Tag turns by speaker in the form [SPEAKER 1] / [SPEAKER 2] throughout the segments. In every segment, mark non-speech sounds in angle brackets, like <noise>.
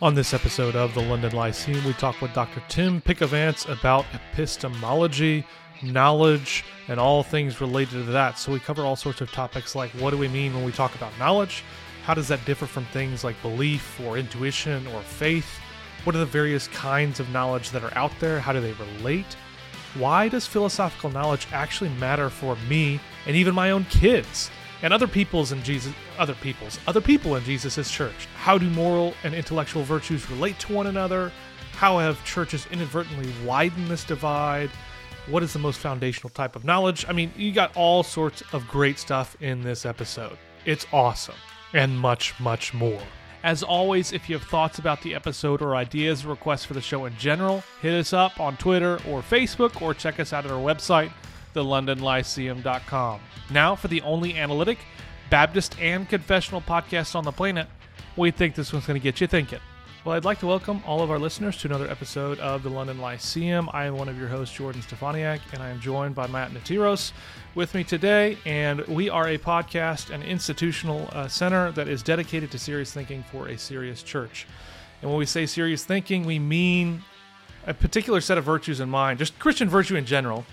[SPEAKER 1] On this episode of the London Lyceum, we talk with Dr. Tim Pickavance about epistemology, knowledge, and all things related to that. So we cover all sorts of topics like what do we mean when we talk about knowledge? How does that differ from things like belief or intuition or faith? What are the various kinds of knowledge that are out there? How do they relate? Why does philosophical knowledge actually matter for me and even my own kids? And other people's in Jesus other people's other people in Jesus' church. How do moral and intellectual virtues relate to one another? How have churches inadvertently widened this divide? What is the most foundational type of knowledge? I mean, you got all sorts of great stuff in this episode. It's awesome and much, much more. As always, if you have thoughts about the episode or ideas or requests for the show in general, hit us up on Twitter or Facebook or check us out at our website, thelondonlyceum.com. Now, for the only analytic, Baptist, and confessional podcast on the planet, we think this one's going to get you thinking. Well, I'd like to welcome all of our listeners to another episode of the London Lyceum. I am one of your hosts, Jordan Stefaniak, and I am joined by Matt Ntiros with me today. And we are a podcast and institutional uh, center that is dedicated to serious thinking for a serious church. And when we say serious thinking, we mean a particular set of virtues in mind, just Christian virtue in general,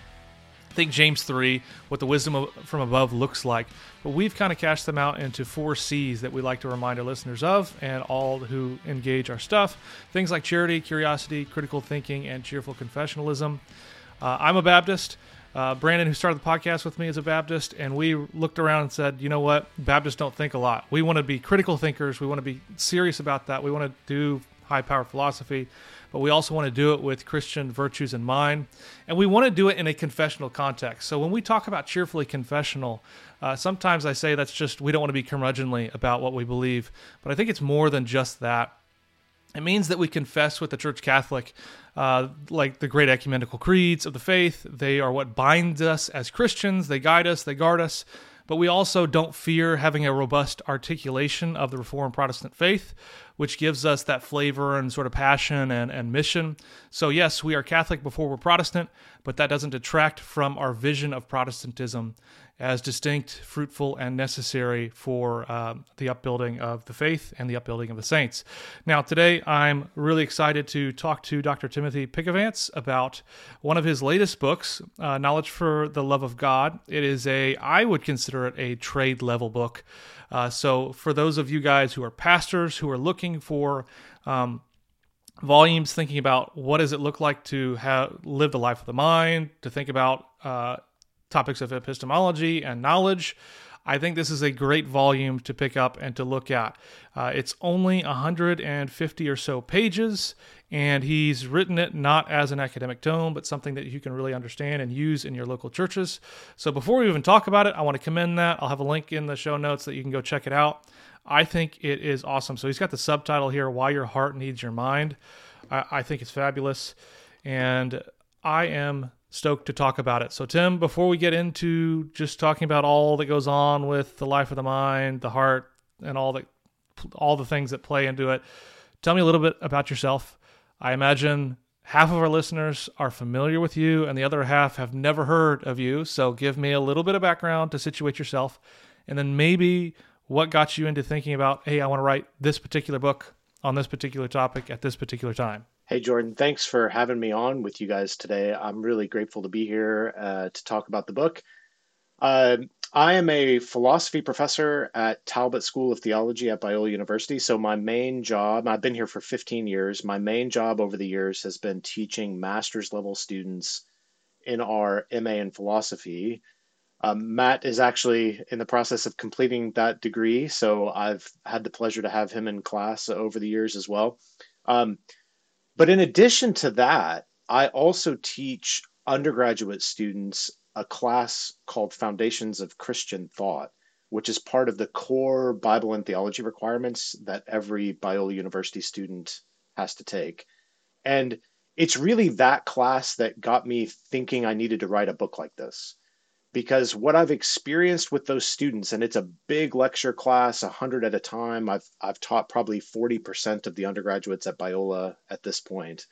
[SPEAKER 1] think James 3, what the wisdom from above looks like. But we've kind of cashed them out into four C's that we like to remind our listeners of and all who engage our stuff. Things like charity, curiosity, critical thinking, and cheerful confessionalism. Uh, I'm a Baptist. Uh, Brandon, who started the podcast with me, is a Baptist, and we looked around and said, you know what? Baptists don't think a lot. We want to be critical thinkers. We want to be serious about that. We want to do high power philosophy but we also want to do it with Christian virtues in mind. And we want to do it in a confessional context. So when we talk about cheerfully confessional, uh, sometimes I say that's just we don't want to be curmudgeonly about what we believe, but I think it's more than just that. It means that we confess with the Church Catholic, uh, like the great ecumenical creeds of the faith. They are what binds us as Christians, they guide us, they guard us but we also don't fear having a robust articulation of the Reformed Protestant faith, which gives us that flavor and sort of passion and, and mission. So, yes, we are Catholic before we're Protestant, but that doesn't detract from our vision of Protestantism as distinct, fruitful, and necessary for uh, the upbuilding of the faith and the upbuilding of the saints. Now, today I'm really excited to talk to Dr. Timothy Pickavance about one of his latest books, uh, Knowledge for the Love of God. It is a, I would consider it a trade level book. Uh, so, for those of you guys who are pastors who are looking for um, volumes thinking about what does it look like to have live the life of the mind, to think about uh, topics of epistemology and knowledge. I think this is a great volume to pick up and to look at. Uh, it's only 150 or so pages, and he's written it not as an academic tome, but something that you can really understand and use in your local churches. So before we even talk about it, I want to commend that. I'll have a link in the show notes that you can go check it out. I think it is awesome. So he's got the subtitle here Why Your Heart Needs Your Mind. I, I think it's fabulous. And I am stoked to talk about it. So, Tim, before we get into just talking about all that goes on with the life of the mind, the heart, and all the all the things that play into it, tell me a little bit about yourself. I imagine half of our listeners are familiar with you, and the other half have never heard of you. So, give me a little bit of background to situate yourself, and then maybe what got you into thinking about, hey, I want to write this particular book on this particular topic at this particular time.
[SPEAKER 2] Hey, Jordan, thanks for having me on with you guys today. I'm really grateful to be here uh, to talk about the book. Uh, I am a philosophy professor at Talbot School of Theology at Biola University. So, my main job, I've been here for 15 years. My main job over the years has been teaching master's level students in our MA in philosophy. Um, Matt is actually in the process of completing that degree. So, I've had the pleasure to have him in class over the years as well. Um, but in addition to that, I also teach undergraduate students a class called Foundations of Christian Thought, which is part of the core Bible and theology requirements that every Biola University student has to take. And it's really that class that got me thinking I needed to write a book like this because what I've experienced with those students, and it's a big lecture class, 100 at a time. I've, I've taught probably 40% of the undergraduates at Biola at this point.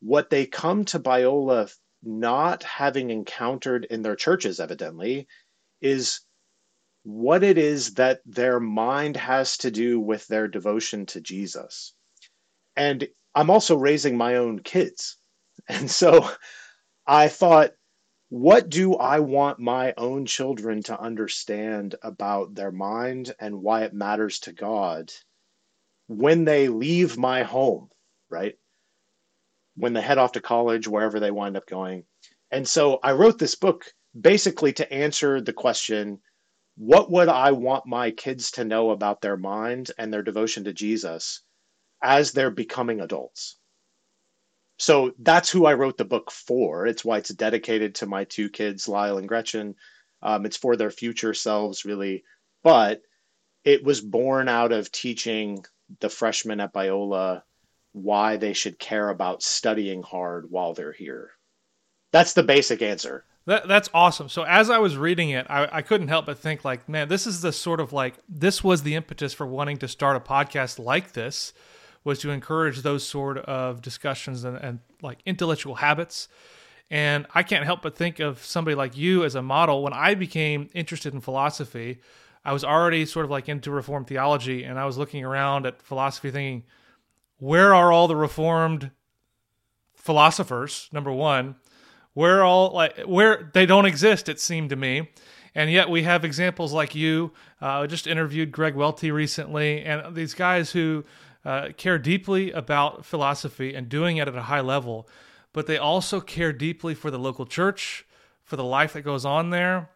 [SPEAKER 2] What they come to Biola not having encountered in their churches, evidently, is what it is that their mind has to do with their devotion to Jesus. and I'm also raising my own kids. <laughs> And so I thought, what do I want my own children to understand about their mind and why it matters to God when they leave my home, right? When they head off to college, wherever they wind up going. And so I wrote this book basically to answer the question what would I want my kids to know about their mind and their devotion to Jesus as they're becoming adults? So that's who I wrote the book for. It's why it's dedicated to my two kids, Lyle and Gretchen. Um, it's for their future selves, really. But it was born out of teaching the freshmen at Biola why they should care about studying hard while they're here. That's the basic answer.
[SPEAKER 1] That, that's awesome. So as I was reading it, I, I couldn't help but think like, man, this is the sort of like this was the impetus for wanting to start a podcast like this, was to encourage those sort of discussions and, and like intellectual habits. And I can't help but think of somebody like you as a model. When I became interested in philosophy, I was already sort of like into Reformed theology, and I was looking around at philosophy, thinking, where are all the Reformed philosophers? Number one, where all like where they don't exist it seemed to me and yet we have examples like you uh, I just interviewed greg welty recently and these guys who uh, care deeply about philosophy and doing it at a high level but they also care deeply for the local church for the life that goes on there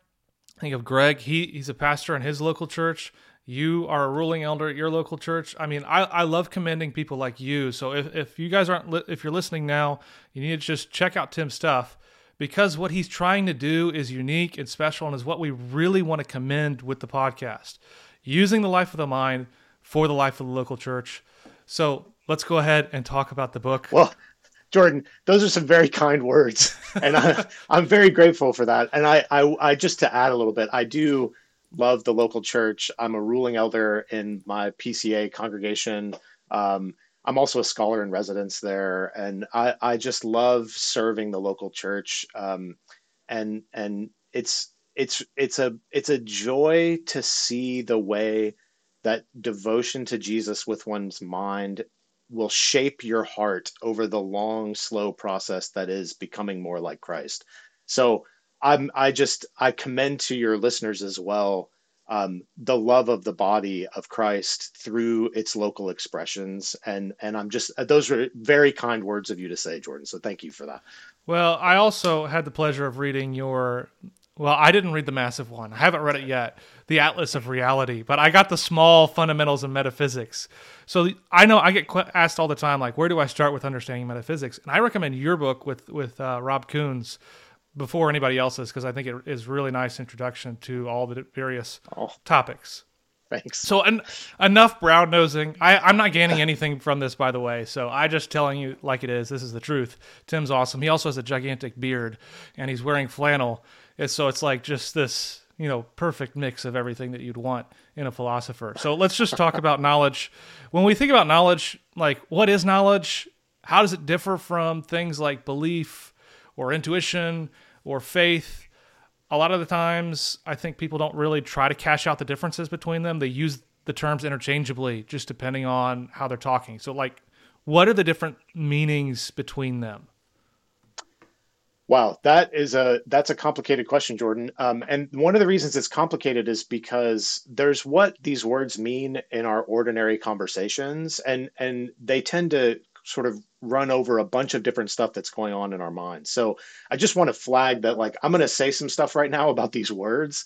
[SPEAKER 1] think of greg he, he's a pastor in his local church you are a ruling elder at your local church. I mean, I, I love commending people like you. So if, if you guys aren't, li- if you're listening now, you need to just check out Tim's stuff because what he's trying to do is unique and special and is what we really want to commend with the podcast. Using the life of the mind for the life of the local church. So let's go ahead and talk about the book.
[SPEAKER 2] Well, Jordan, those are some very kind words, and I, <laughs> am very grateful for that. And I, I, I, just to add a little bit, I do love the local church. I'm a ruling elder in my PCA congregation. Um, I'm also a scholar in residence there, and I, I just love serving the local church. Um, and and it's it's it's a it's a joy to see the way that devotion to Jesus with one's mind will shape your heart over the long, slow process that is becoming more like Christ. So I'm I just I commend to your listeners as well um, the love of the body of Christ through its local expressions. And and I'm just those are very kind words of you to say, Jordan. So thank you for that.
[SPEAKER 1] Well, I also had the pleasure of reading your. Well, I didn't read the massive one. I haven't read it yet, the Atlas of Reality, but I got the small fundamentals of metaphysics. So I know I get asked all the time, like, where do I start with understanding metaphysics? And I recommend your book with with uh, Rob Koons before anybody else's because I think it is really nice introduction to all the various oh, topics.
[SPEAKER 2] Thanks.
[SPEAKER 1] So en- enough brown nosing. I, I'm not gaining anything from this, by the way. So I just telling you like it is. This is the truth. Tim's awesome. He also has a gigantic beard, and he's wearing flannel. And so it's like just this, you know, perfect mix of everything that you'd want in a philosopher. So let's just talk about <laughs> knowledge. When we think about knowledge, like what is knowledge? How does it differ from things like belief? or intuition or faith. A lot of the times, I think people don't really try to cash out the differences between them. They use the terms interchangeably, just depending on how they're talking. So, like, what are the different meanings between them?
[SPEAKER 2] Wow, that is a that's a complicated question, Jordan. Um, and one of the reasons it's complicated is because there's what these words mean in our ordinary conversations, and and they tend to sort of run over a bunch of different stuff that's going on in our minds. So I just want to flag that like I'm going to say some stuff right now about these words,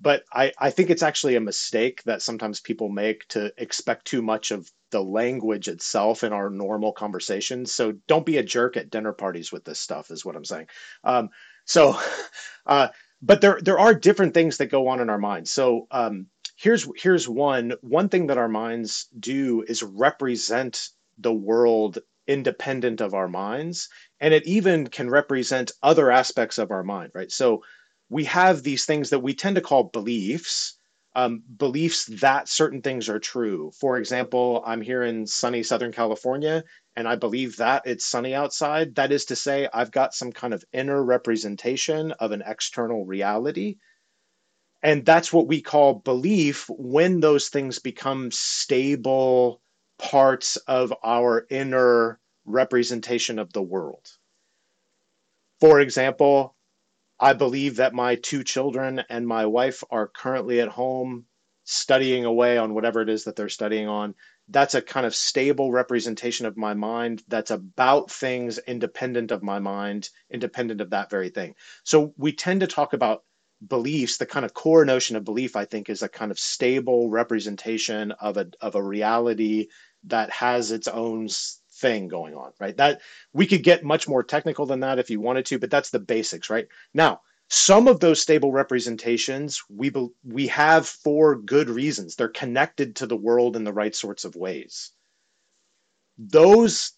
[SPEAKER 2] but I, I think it's actually a mistake that sometimes people make to expect too much of the language itself in our normal conversations. So don't be a jerk at dinner parties with this stuff, is what I'm saying. Um, so, <laughs> uh, but there there are different things that go on in our minds. So um, here's here's one one thing that our minds do is represent the world independent of our minds and it even can represent other aspects of our mind right so we have these things that we tend to call beliefs um, beliefs that certain things are true. For example i'm here in sunny southern california and i believe that it's sunny outside. That is to say i've got some kind of inner representation of an external reality. And that's what we call belief when those things become stable parts of our inner representation of the world. For example, I believe that my two children and my wife are currently at home studying away on whatever it is that they're studying on. That's a kind of stable representation of my mind that's about things independent of my mind, independent of that very thing. So we tend to talk about beliefs, the kind of core notion of belief, I think, is a kind of stable representation of a of a reality that has its own thing going on, right? That we could get much more technical than that if you wanted to, but that's the basics, right? Now, some of those stable representations we be, we have for good reasons. They're connected to the world in the right sorts of ways. Those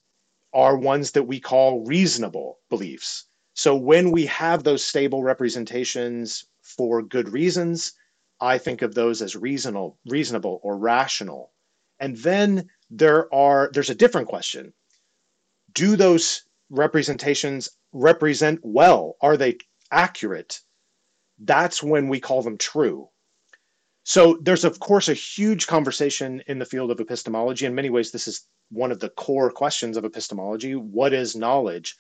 [SPEAKER 2] are ones that we call reasonable beliefs. So when we have those stable representations for good reasons, I think of those as reasonable, reasonable or rational. And then there are there's a different question. Do those representations represent well? Are they accurate? That's when we call them true. So there's of course a huge conversation in the field of epistemology. In many ways, this is one of the core questions of epistemology. What is knowledge?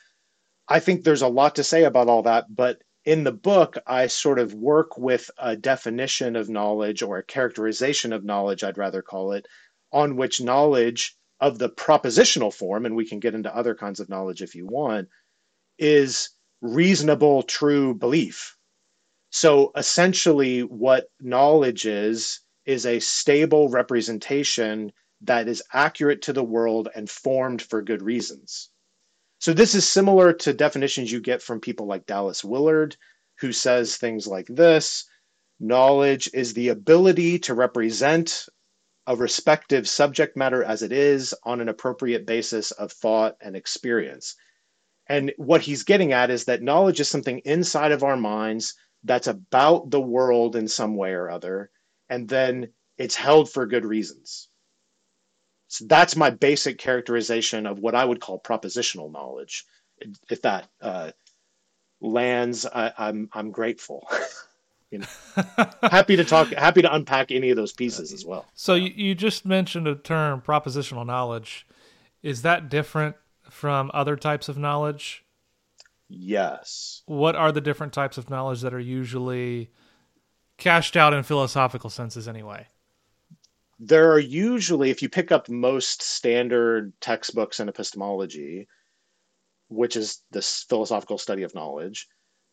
[SPEAKER 2] I think there's a lot to say about all that, but in the book, I sort of work with a definition of knowledge or a characterization of knowledge, I'd rather call it, on which knowledge of the propositional form, and we can get into other kinds of knowledge if you want, is reasonable, true belief. So essentially, what knowledge is, is a stable representation that is accurate to the world and formed for good reasons. So this is similar to definitions you get from people like Dallas Willard, who says things like this knowledge is the ability to represent a respective subject matter as it is on an appropriate basis of thought and experience. And what he's getting at is that knowledge is something inside of our minds that's about the world in some way or other, and then it's held for good reasons. So that's my basic characterization of what I would call propositional knowledge. If that uh, lands, I, I'm I'm grateful. <laughs> you know, happy to talk, happy to unpack any of those pieces as well.
[SPEAKER 1] So you, you just mentioned a term, propositional knowledge. Is that different from other types of knowledge?
[SPEAKER 2] Yes.
[SPEAKER 1] What are the different types of knowledge that are usually cashed out in philosophical senses anyway?
[SPEAKER 2] There are usually, if you pick up most standard textbooks in epistemology, which is this philosophical study of knowledge,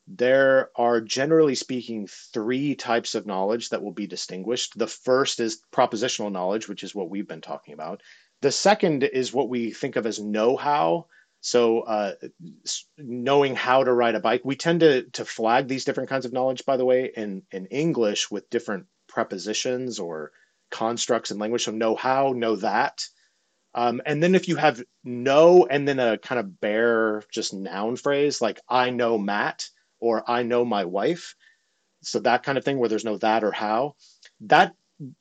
[SPEAKER 2] there are generally speaking three types of knowledge that will be distinguished. The first is propositional knowledge, which is what we've been talking about. The second is what we think of as know how. So, uh, knowing how to ride a bike. We tend to, to flag these different kinds of knowledge, by the way, in, in English with different prepositions or constructs in language. So, know how, know that. Um, and then if you have know and then a kind of bare just noun phrase like I know Matt, or I know my wife. So that kind of thing where there's no that or how. That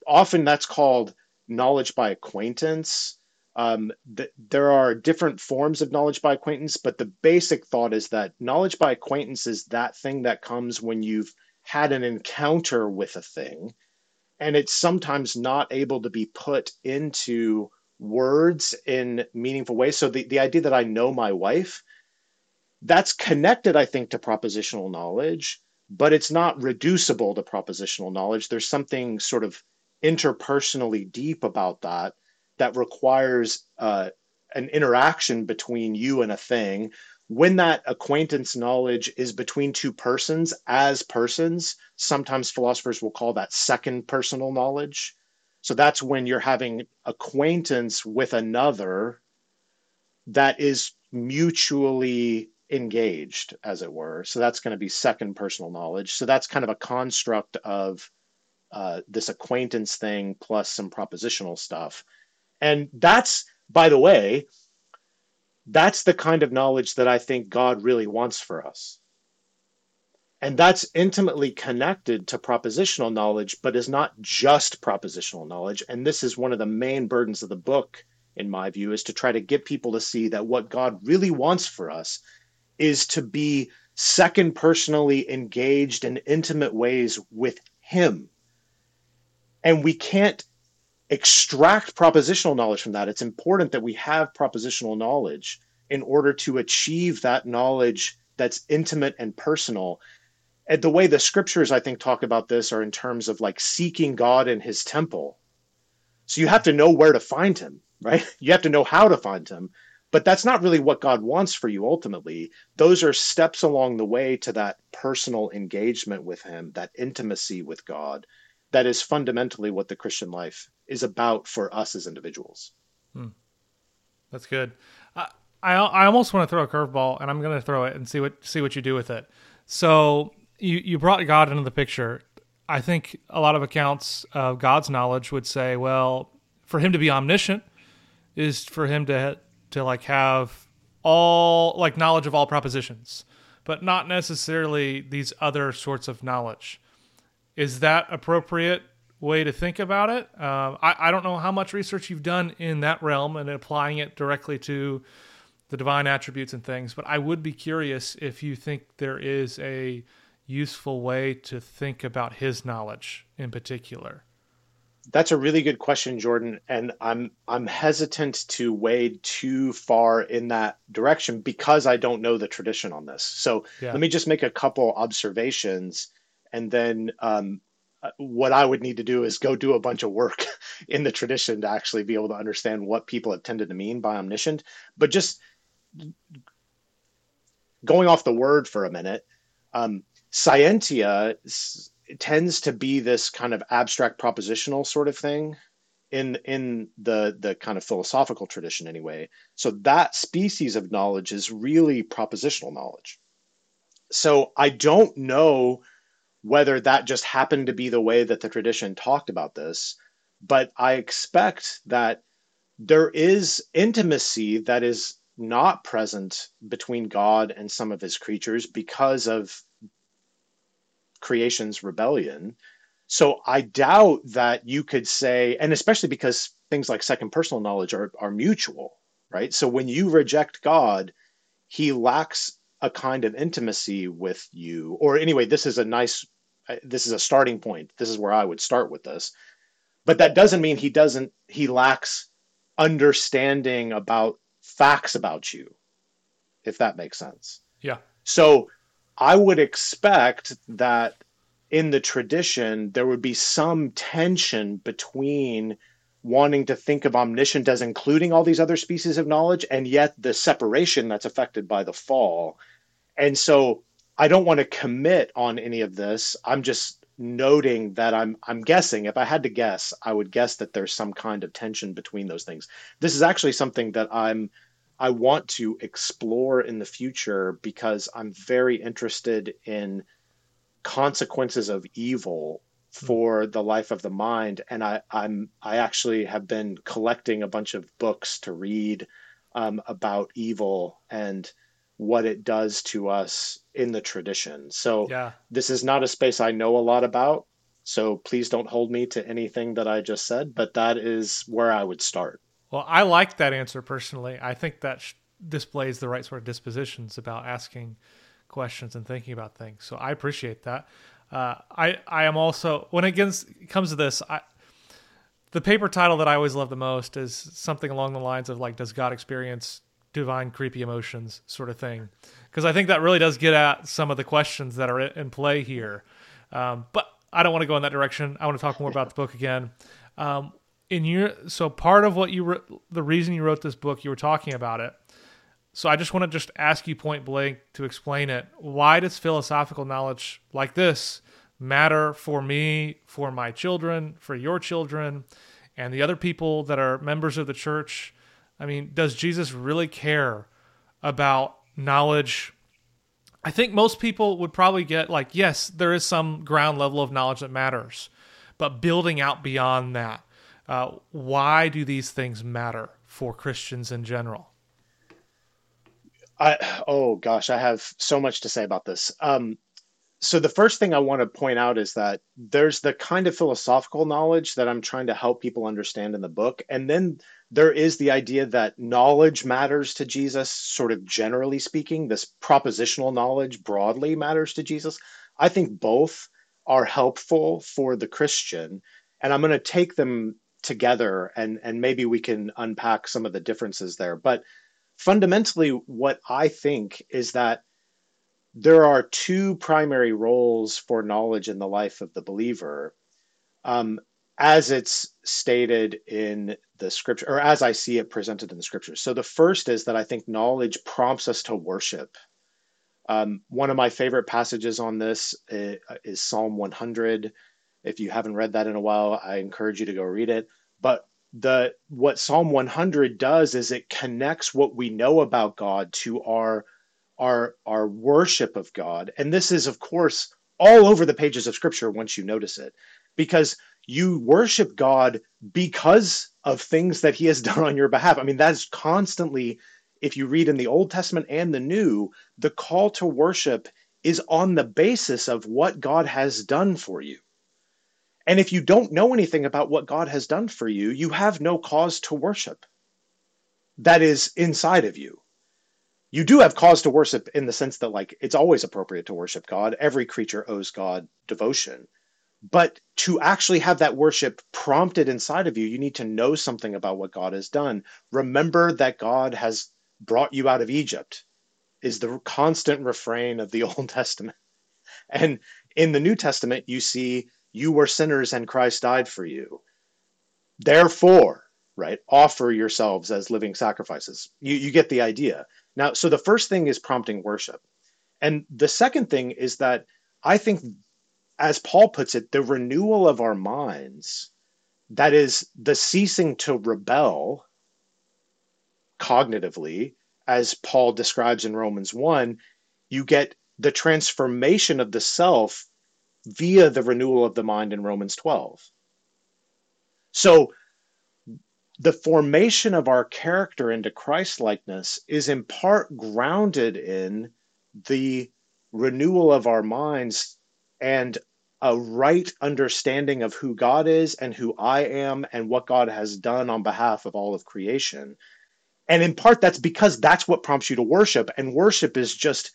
[SPEAKER 2] often that's called knowledge by acquaintance. Um, th- there are different forms of knowledge by acquaintance, but the basic thought is that knowledge by acquaintance is that thing that comes when you've had an encounter with a thing, and it's sometimes not able to be put into words in meaningful ways. So the, the idea that I know my wife that's connected, I think, to propositional knowledge, but it's not reducible to propositional knowledge. There's something sort of interpersonally deep about that that requires uh, an interaction between you and a thing. When that acquaintance knowledge is between two persons as persons, sometimes philosophers will call that second personal knowledge. So that's when you're having acquaintance with another that is mutually engaged, as it were. So that's going to be second personal knowledge. So that's kind of a construct of uh, this acquaintance thing plus some propositional stuff. And that's, by the way, that's the kind of knowledge that I think God really wants for us. And that's intimately connected to propositional knowledge, but is not just propositional knowledge. And this is one of the main burdens of the book, in my view, is to try to get people to see that what God really wants for us is to be second personally engaged in intimate ways with him. And we can't extract propositional knowledge from that. It's important that we have propositional knowledge in order to achieve that knowledge that's intimate and personal. And the way the scriptures, I think, talk about this are in terms of like seeking God in his temple. So you have to know where to find him, right? <laughs> You have to know how to find him. But that's not really what God wants for you ultimately. Those are steps along the way to that personal engagement with him, that intimacy with God. That is fundamentally what the Christian life is about for us as individuals. Hmm.
[SPEAKER 1] That's good. I, I, I almost want to throw a curveball, and I'm going to throw it and see what see what you do with it. So you you brought God into the picture. I think a lot of accounts of God's knowledge would say, well, for him to be omniscient is for him to to like have all like knowledge of all propositions, but not necessarily these other sorts of knowledge. Is that appropriate way to think about it? Uh, I, I don't know how much research you've done in that realm and applying it directly to the divine attributes and things, but I would be curious if you think there is a useful way to think about his knowledge in particular.
[SPEAKER 2] That's a really good question, Jordan, and I'm I'm hesitant to wade too far in that direction because I don't know the tradition on this. So yeah. let me just make a couple observations, and then um, uh, what I would need to do is go do a bunch of work <laughs> in the tradition to actually be able to understand what people have tended to mean by omniscient. But just going off the word for a minute, um, scientia tends to be this kind of abstract propositional sort of thing in in the the kind of philosophical tradition anyway. So that species of knowledge is really propositional knowledge. So i don't know whether that just happened to be the way that the tradition talked about this but i expect that there is intimacy that is not present between god and some of his creatures because of creation's rebellion. So I doubt that you could say, and especially because things like second personal knowledge are, are mutual, right? So when you reject God, he lacks a kind of intimacy with you. Or anyway, this is a nice, this is a starting point. This is where I would start with this. But that doesn't mean he doesn't, he lacks understanding about facts about you, if that makes sense.
[SPEAKER 1] Yeah.
[SPEAKER 2] So I would expect that in the tradition, there would be some tension between wanting to think of omniscient as including all these other species of knowledge and yet the separation that's affected by the fall. And so I don't want to commit on any of this. I'm just noting that I'm I'm guessing if I had to guess, I would guess that there's some kind of tension between those things. This is actually something that I'm I want to explore in the future because I'm very interested in consequences of evil for the life of the mind and I, I'm I actually have been collecting a bunch of books to read um, about evil and what it does to us in the tradition. So yeah. this is not a space I know a lot about. So please don't hold me to anything that I just said, but that is where I would start.
[SPEAKER 1] Well, I like that answer personally. I think that sh- displays the right sort of dispositions about asking questions and thinking about things. So I appreciate that. Uh, I I am also when it gets comes to this, I, the paper title that I always love the most is something along the lines of like, "Does God experience divine creepy emotions?" sort of thing, because I think that really does get at some of the questions that are in play here. Um, but I don't want to go in that direction. I want to talk more about the book again. Um, in your so part of what you re- the reason you wrote this book you were talking about it. So i just want to just ask you point blank to explain it. Why does philosophical knowledge like this matter for me for my children for your children and the other people that are members of the church? I mean does jesus really care about knowledge? I think most people would probably get like yes there is some ground level of knowledge that matters but building out beyond that uh, why do these things matter for Christians in general?
[SPEAKER 2] I, oh gosh, I have so much to say about this. Um, so the first thing I want to point out is that there's the kind of philosophical knowledge that I'm trying to help people understand in the book, and then there is the idea that knowledge matters to Jesus, sort of generally speaking. This propositional knowledge broadly matters to Jesus. I think both are helpful for the Christian, and I'm going to take them together and and maybe we can unpack some of the differences there but fundamentally what i think is that there are two primary roles for knowledge in the life of the believer um, as it's stated in the scripture or as i see it presented in the scriptures so the first is that i think knowledge prompts us to worship um, one of my favorite passages on this is, uh, is Psalm 100. If you haven't read that in a while, I encourage you to go read it. But the what Psalm 100 does is it connects what we know about God to our our our worship of God. And this is of course all over the pages of scripture once you notice it because you worship God because of things that he has <laughs> done on your behalf. I mean that's constantly if you read in the Old Testament and the New, the call to worship is on the basis of what God has done for you. And if you don't know anything about what God has done for you, you have no cause to worship. That is inside of you. You do have cause to worship in the sense that, like, it's always appropriate to worship God. Every creature owes God devotion. But to actually have that worship prompted inside of you, you need to know something about what God has done. Remember that God has brought you out of Egypt is the constant refrain of the <laughs> Old Testament. And in the New Testament, you see, you were sinners and Christ died for you. Therefore, right, offer yourselves as living sacrifices. You, you get the idea. Now, so the first thing is prompting worship. And the second thing is that I think, as Paul puts it, the renewal of our minds, that is, the ceasing to rebel cognitively, as Paul describes in Romans 1, you get the transformation of the self via the renewal of the mind in Romans 12. So the formation of our character into Christ likeness is in part grounded in the renewal of our minds and a right understanding of who God is and who I am and what God has done on behalf of all of creation. And in part, that's because that's what prompts you to worship. And worship is just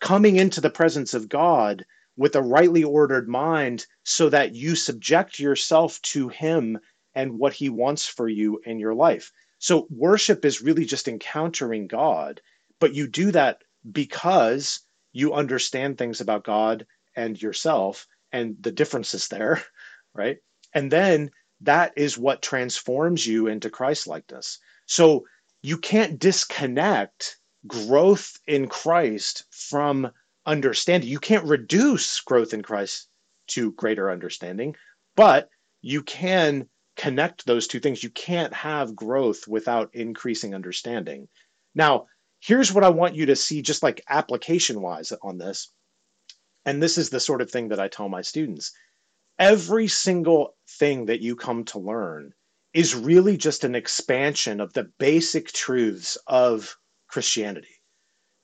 [SPEAKER 2] coming into the presence of God with a rightly ordered mind so that you subject yourself to Him and what He wants for you in your life. So, worship is really just encountering God, but you do that because you understand things about God and yourself and the differences there, <laughs> right? And then that is what transforms you into Christ likeness. So, you can't disconnect growth in Christ from understanding. You can't reduce growth in Christ to greater understanding, but you can connect those two things. You can't have growth without increasing understanding. Now, here's what I want you to see, just like application wise on this. And this is the sort of thing that I tell my students. Every single thing that you come to learn is really just an expansion of the basic truths of Christianity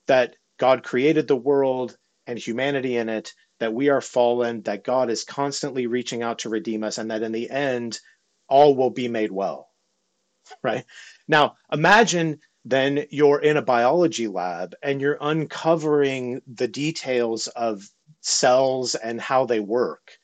[SPEAKER 2] that God created the world and humanity in it, that we are fallen, that God is constantly reaching out to redeem us, and that in the end, all will be made well. Right? Now, imagine then you're in a biology lab and you're uncovering the details of cells and how they work.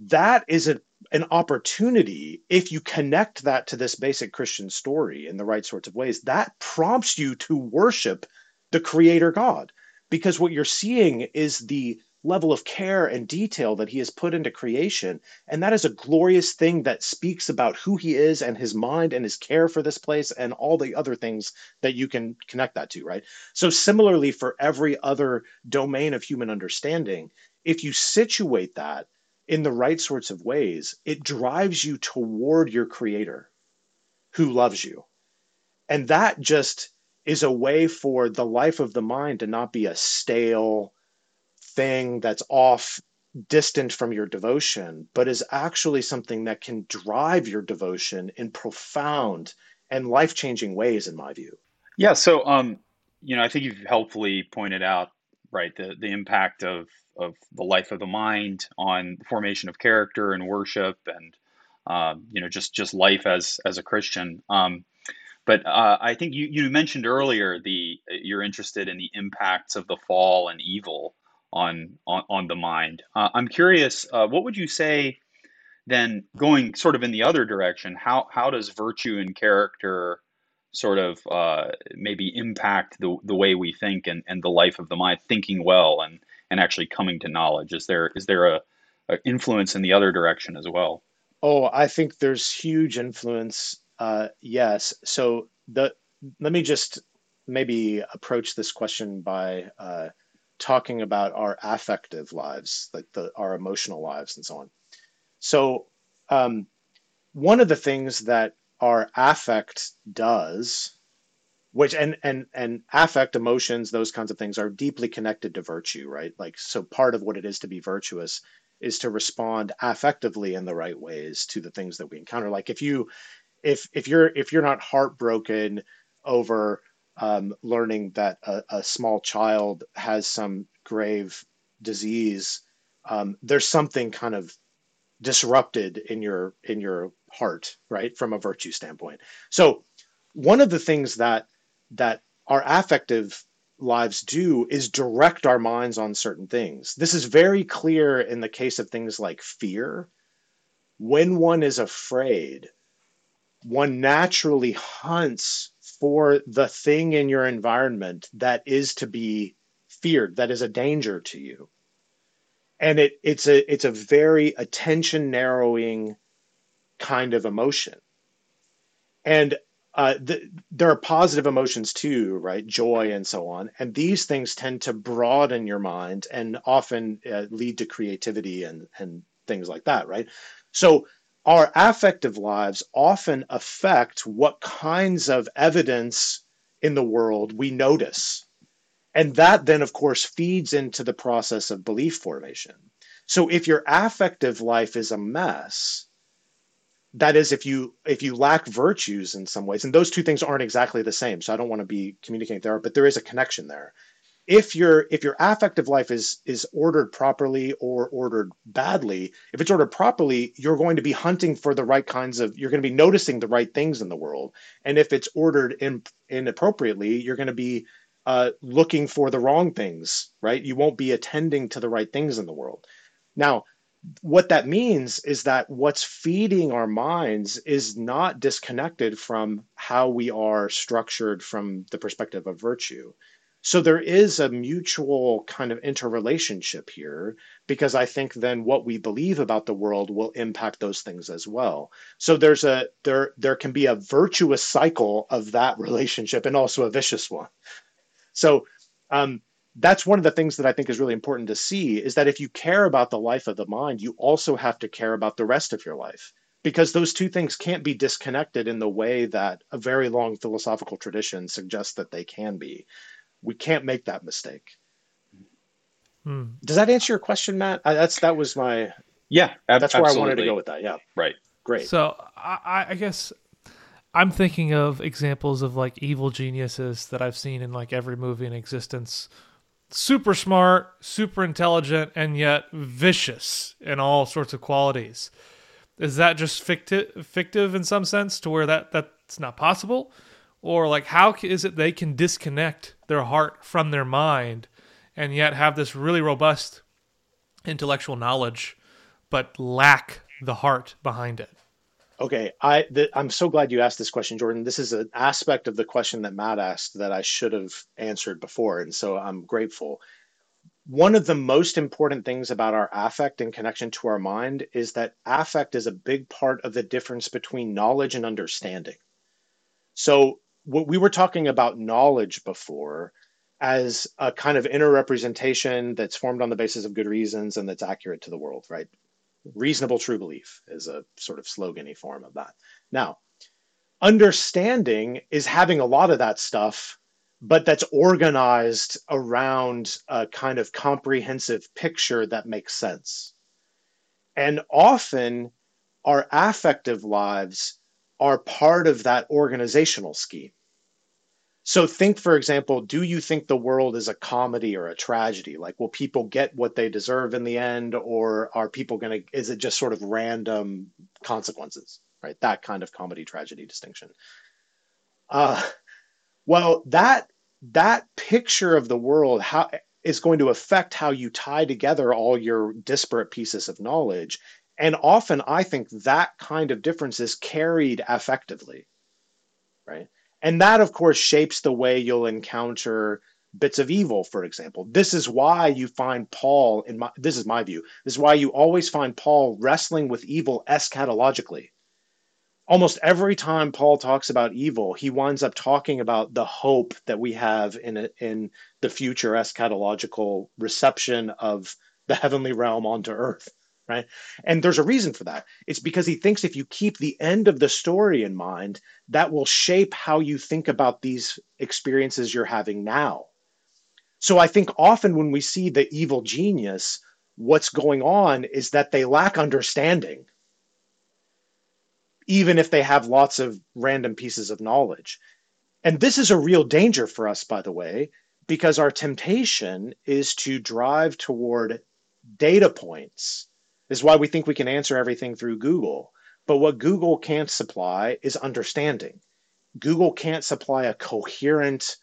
[SPEAKER 2] That is a an opportunity, if you connect that to this basic Christian story in the right sorts of ways, that prompts you to worship the Creator God. Because what you're seeing is the level of care and detail that He has put into creation. And that is a glorious thing that speaks about who He is and His mind and His care for this place and all the other things that you can connect that to, right? So, similarly, for every other domain of human understanding, if you situate that in the right sorts of ways, it drives you toward your creator who loves you. And that just is a way for the life of the mind to not be a stale thing that's off distant from your devotion, but is actually something that can drive your devotion in profound and life changing ways, in my view.
[SPEAKER 3] Yeah. So, um, you know, I think you've helpfully pointed out, right, the, the impact of of the life of the mind on the formation of character and worship and um, you know just just life as as a Christian. Um, but uh, I think you, you mentioned earlier the you're interested in the impacts of the fall and evil on on, on the mind. Uh, I'm curious, uh, what would you say then going sort of in the other direction, how how does virtue and character sort of uh, maybe impact the the way we think and, and the life of the mind, thinking well and and actually coming to knowledge? Is there is there a, a influence in the other direction as well?
[SPEAKER 2] Oh, I think there's huge influence. Uh, yes. So the let me just maybe approach this question by uh, talking about our affective lives, like the our emotional lives and so on. So um, one of the things that our affect does, which and and and affect emotions, those kinds of things are deeply connected to virtue, right? Like so part of what it is to be virtuous is to respond affectively in the right ways to the things that we encounter. Like if you if if you're if you're not heartbroken over um, learning that a, a, small child has some grave disease, um, there's something kind of disrupted in your in your heart, right, from a virtue standpoint. So one of the things that that our affective lives do is direct our minds on certain things. This is very clear in the case of things like fear. When one is afraid, one naturally hunts for the thing in your environment that is to be feared, that is a danger to you. And it, it's a it's a very attention narrowing kind of emotion. And uh, the, there are positive emotions too, right? Joy and so on. And these things tend to broaden your mind and often uh, lead to creativity and, and things like that, right? So our affective lives often affect what kinds of evidence in the world we notice. And that then, of course, feeds into the process of belief formation. So if your affective life is a mess, that is if you if you lack virtues in some ways and those two things aren't exactly the same so i don't want to be communicating there but there is a connection there if your if your affective life is is ordered properly or ordered badly if it's ordered properly you're going to be hunting for the right kinds of you're going to be noticing the right things in the world. And if it's ordered in, inappropriately you're going to be uh, looking for the wrong things right? You won't be attending to the right things in the world. Now what that means is that what's feeding our minds is not disconnected from how we are structured from the perspective of virtue so there is a mutual kind of interrelationship here because I think then what we believe about the world will impact those things as well. So there's a there there can be a virtuous cycle of that relationship and also a vicious one. So um, that's one of the things that I think is really important to see is that if you care about the life of the mind, you also have to care about the rest of your life because those two things can't be disconnected in the way that a very long philosophical tradition suggests that they can be we can't make that mistake. Hmm. Does that answer your question, Matt? I, that's that was my
[SPEAKER 3] yeah.
[SPEAKER 2] Ab- that's where absolutely. I wanted to go with that. Yeah.
[SPEAKER 3] Right.
[SPEAKER 2] Great.
[SPEAKER 1] So I, I guess I'm thinking of examples of like evil geniuses that I've seen in like every movie in existence. Super smart, super intelligent, and yet vicious in all sorts of qualities. Is that just fictive, fictive in some sense to where that that's not possible? Or like how is it they can disconnect their heart from their mind and yet have this really robust intellectual knowledge but lack the heart behind it?
[SPEAKER 2] Okay i th- i'm so glad you asked this question jordan. This is an aspect of the question that matt asked that i should have answered before and so i'm grateful. One of the most important things about our affect in connection to our mind is that affect is a big part of the difference between knowledge and understanding. So we were talking about knowledge before as a kind of inner representation that's formed on the basis of good reasons and that's accurate to the world, right? Reasonable true belief is a sort of slogany form of that. Now, understanding is having a lot of that stuff, but that's organized around a kind of comprehensive picture that makes sense. And often our affective lives are part of that organizational scheme. So think, for example, do you think the world is a comedy or a tragedy? Like, will people get what they deserve in the end, or are people going to? Is it just sort of random consequences? Right, that kind of comedy tragedy distinction. Uh, well, that that picture of the world how is going to affect how you tie together all your disparate pieces of knowledge And often I think that kind of difference is carried affectively, right? And that, of course, shapes the way you'll encounter bits of evil, for example. This is why you find Paul, in my, this is my view, this is why you always find Paul wrestling with evil eschatologically. Almost every time Paul talks about evil, he winds up talking about the hope that we have in a, in the future eschatological reception of the heavenly realm onto earth right? And there's a reason for that. It's because he thinks if you keep the end of the story in mind, that will shape how you think about these experiences you're having now. So I think often when we see the evil genius, what's going on is that they lack understanding, even if they have lots of random pieces of knowledge. And this is a real danger for us, by the way, because our temptation is to drive toward data points this is why we think we can answer everything through Google. But what Google can't supply is understanding. Google can't supply a coherent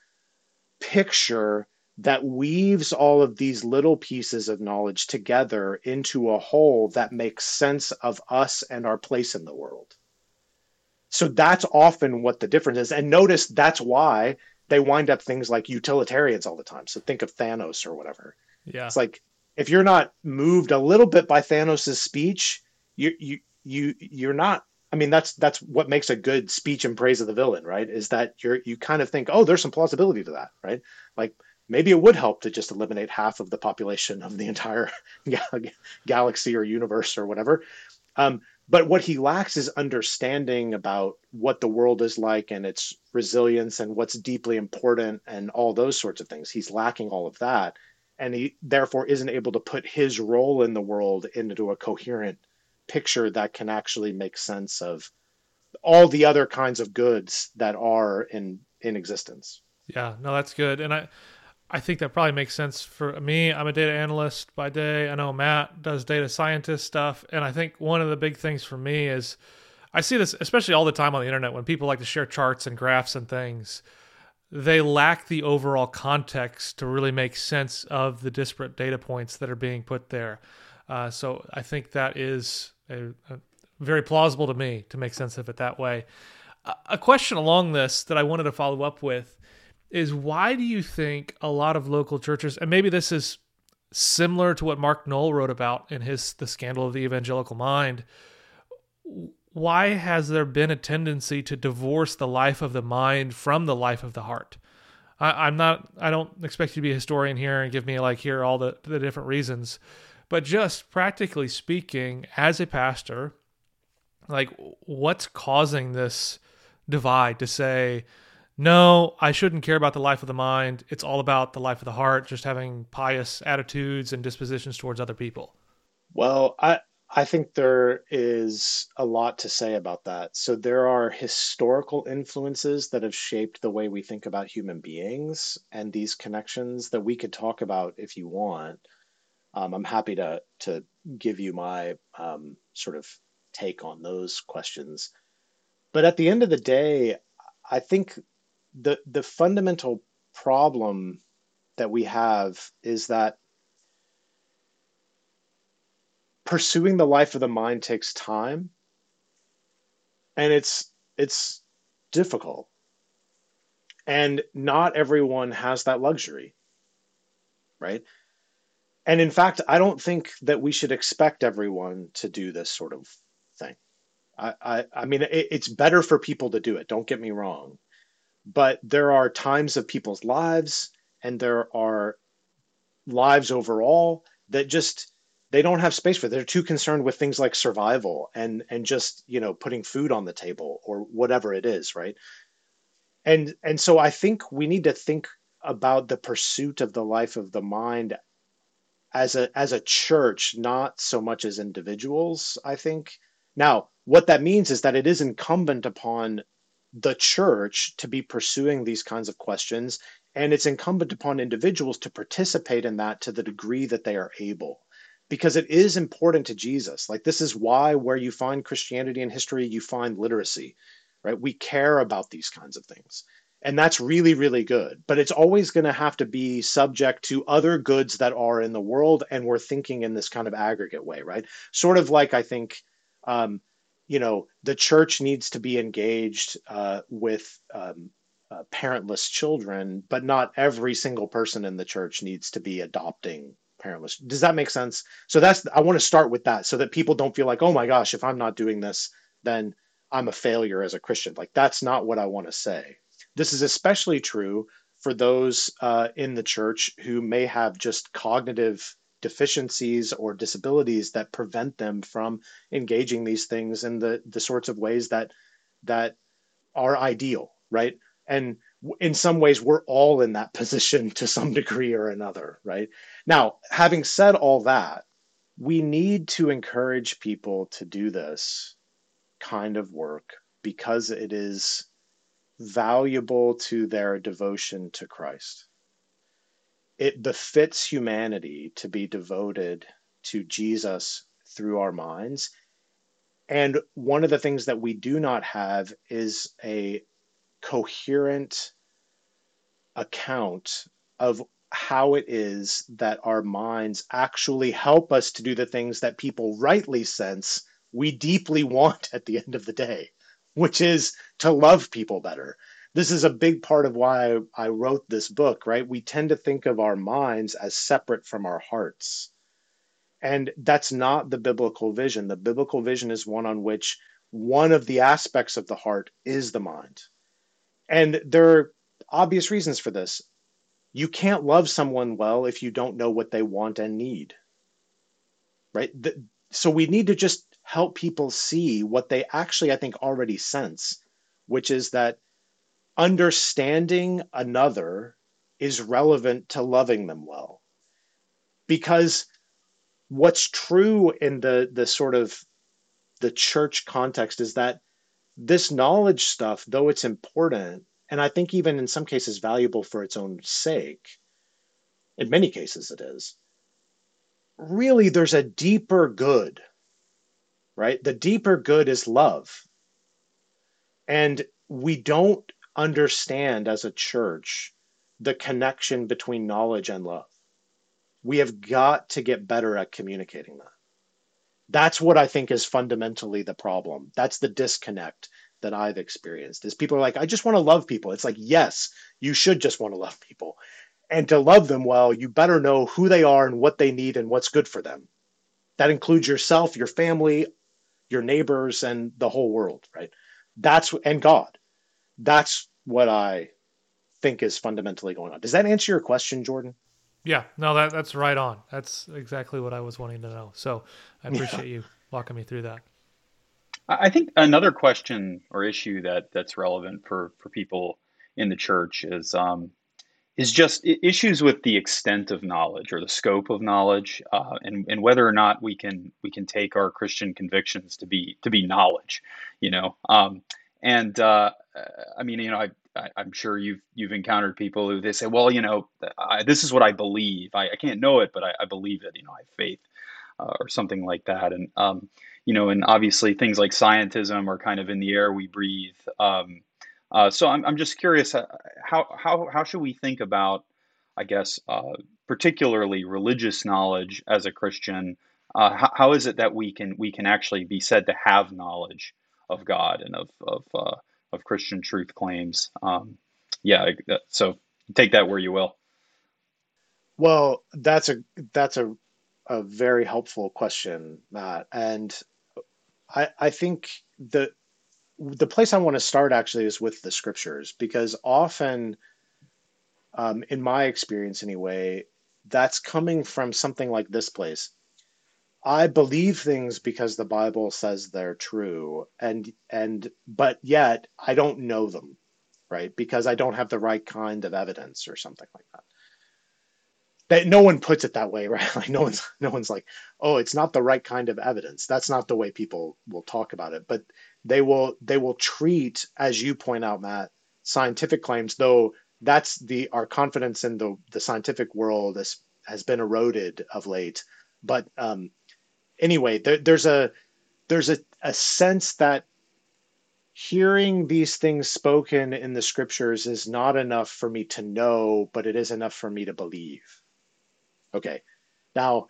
[SPEAKER 2] picture that weaves all of these little pieces of knowledge together into a whole that makes sense of us and our place in the world. So that's often what the difference is. And notice that's why they wind up things like utilitarians all the time. So think of Thanos or whatever.
[SPEAKER 1] Yeah.
[SPEAKER 2] It's like if you're not moved a little bit by Thanos' speech, you you you you're not. I mean, that's that's what makes a good speech in praise of the villain, right? Is that you're you kind of think, oh, there's some plausibility to that, right? Like maybe it would help to just eliminate half of the population of the entire <laughs> galaxy or universe or whatever. Um, but what he lacks is understanding about what the world is like and its resilience and what's deeply important and all those sorts of things. He's lacking all of that and he therefore isn't able to put his role in the world into a coherent picture that can actually make sense of all the other kinds of goods that are in in existence.
[SPEAKER 1] Yeah, no, that's good, and I I think that probably makes sense for me. I'm a data analyst by day. I know Matt does data scientist stuff, and I think one of the big things for me is I see this especially all the time on the internet when people like to share charts and graphs and things they lack the overall context to really make sense of the disparate data points that are being put there. Uh, so I think that is a, a very plausible to me to make sense of it that way. A question along this that I wanted to follow up with is why do you think a lot of local churches, and maybe this is similar to what Mark Noll wrote about in his The Scandal of the Evangelical Mind, why has there been a tendency to divorce the life of the mind from the life of the heart? I, am not. I don't expect you to be a historian here and give me like here all the the different reasons, but just practically speaking, as a pastor, like what's causing this divide to say, no, I shouldn't care about the life of the mind. It's all about the life of the heart, just having pious attitudes and dispositions towards other people.
[SPEAKER 2] Well, I I think there is a lot to say about that. So there are historical influences that have shaped the way we think about human beings and these connections that we could talk about if you want. Um, I'm happy to to give you my um, sort of take on those questions. But at the end of the day, I think the the fundamental problem that we have is that pursuing the life of the mind takes time and it's it's difficult. And not everyone has that luxury right? And in fact i don't think that we should expect everyone to do this sort of thing. I i, I mean it, it's better for people to do it don't get me wrong. But there are times of people's lives and there are lives overall that just they don't have space for it. They're too concerned with things like survival and and just you know putting food on the table or whatever it is, right? And and so I think we need to think about the pursuit of the life of the mind as a as a church, not so much as individuals. I think now what that means is that it is incumbent upon the church to be pursuing these kinds of questions and it's incumbent upon individuals to participate in that to the degree that they are able because it is important to Jesus. Like this is why where you find Christianity in history, you find literacy, right? We care about these kinds of things. and that's really really good but it's always going to have to be subject to other goods that are in the world and we're thinking in this kind of aggregate way right sort of like i think um, you know the church needs to be engaged uh, with um, uh, parentless children but not every single person in the church needs to be adopting parentless does that make sense? So that's i want to start with that so that people don't feel like oh my gosh if i'm not doing this then i'm a failure as a christian. Like that's not what i want to say. This is especially true for those uh, in the church who may have just cognitive deficiencies or disabilities that prevent them from engaging these things in the, the sorts of ways that that are ideal, right? And in some ways, we're all in that position to some degree or another, right? Now, having said all that, we need to encourage people to do this kind of work because it is valuable to their devotion to Christ. It befits humanity to be devoted to Jesus through our minds. And one of the things that we do not have is a coherent account of how it is that our minds actually help us to do the things that people rightly sense we deeply want at the end of the day which is to love people better. This is a big part of why I, wrote this book, right? We tend to think of our minds as separate from our hearts. And that's not the biblical vision. The biblical vision is one on which one of the aspects of the heart is the mind. And there are obvious reasons for this. You can't love someone well if you don't know what they want and need. Right? So we need to just help people see what they actually, I think, already sense, which is that understanding another is relevant to loving them well. Because what's true in the, the sort of the church context is that this knowledge stuff, though it's important, and I think even in some cases valuable for its own sake, in many cases it is, really there's a deeper good right? The deeper good is love. And we don't understand as a church the connection between knowledge and love. We have got to get better at communicating that. That's what I think is fundamentally the problem. That's the disconnect that I've experienced. Is people are like, I just want to love people. It's like, yes, you should just want to love people. And to love them well, you better know who they are and what they need and what's good for them. That includes yourself, your family, your neighbors and the whole world, right? That's and God. That's what I think is fundamentally going on. Does that answer your question, Jordan?
[SPEAKER 1] Yeah, no, that that's right on. That's exactly what I was wanting to know. So I appreciate yeah. you walking me through that.
[SPEAKER 3] I think another question or issue that that's relevant for for people in the church is um, is just issues with the extent of knowledge or the scope of knowledge, uh, and and whether or not we can we can take our Christian convictions to be to be knowledge, you know. Um, and uh, I mean, you know, I, I am sure you've you've encountered people who they say, well, you know, I, this is what I believe. I, I can't know it, but I, I believe it. You know, I have faith, uh, or something like that. And um, you know, and obviously things like scientism are kind of in the air we breathe. Um, uh, so I'm, I'm just curious, uh, how, how, how should we think about, I guess, uh, particularly religious knowledge as a Christian? Uh, how, how is it that we can we can actually be said to have knowledge of God and of of, uh, of Christian truth claims? Um, yeah, so take that where you will.
[SPEAKER 2] Well, that's a that's a a very helpful question, Matt, and I I think the the place I want to start actually is with the scriptures because often, um, in my experience anyway, that's coming from something like this place. I believe things because the Bible says they're true, and and but yet I don't know them, right? Because I don't have the right kind of evidence or something like that that no one puts it that way, <laughs> right? Like no one's no one's like, oh, it's not the right kind of evidence. That's not the way people will talk about it. But they will they will treat, as you point out, Matt, scientific claims, though that's the our confidence in the the scientific world has has been eroded of late. But um, anyway, there, there's a there's a, a sense that hearing these things spoken in the scriptures is not enough for me to know, but it is enough for me to believe. Okay. Now,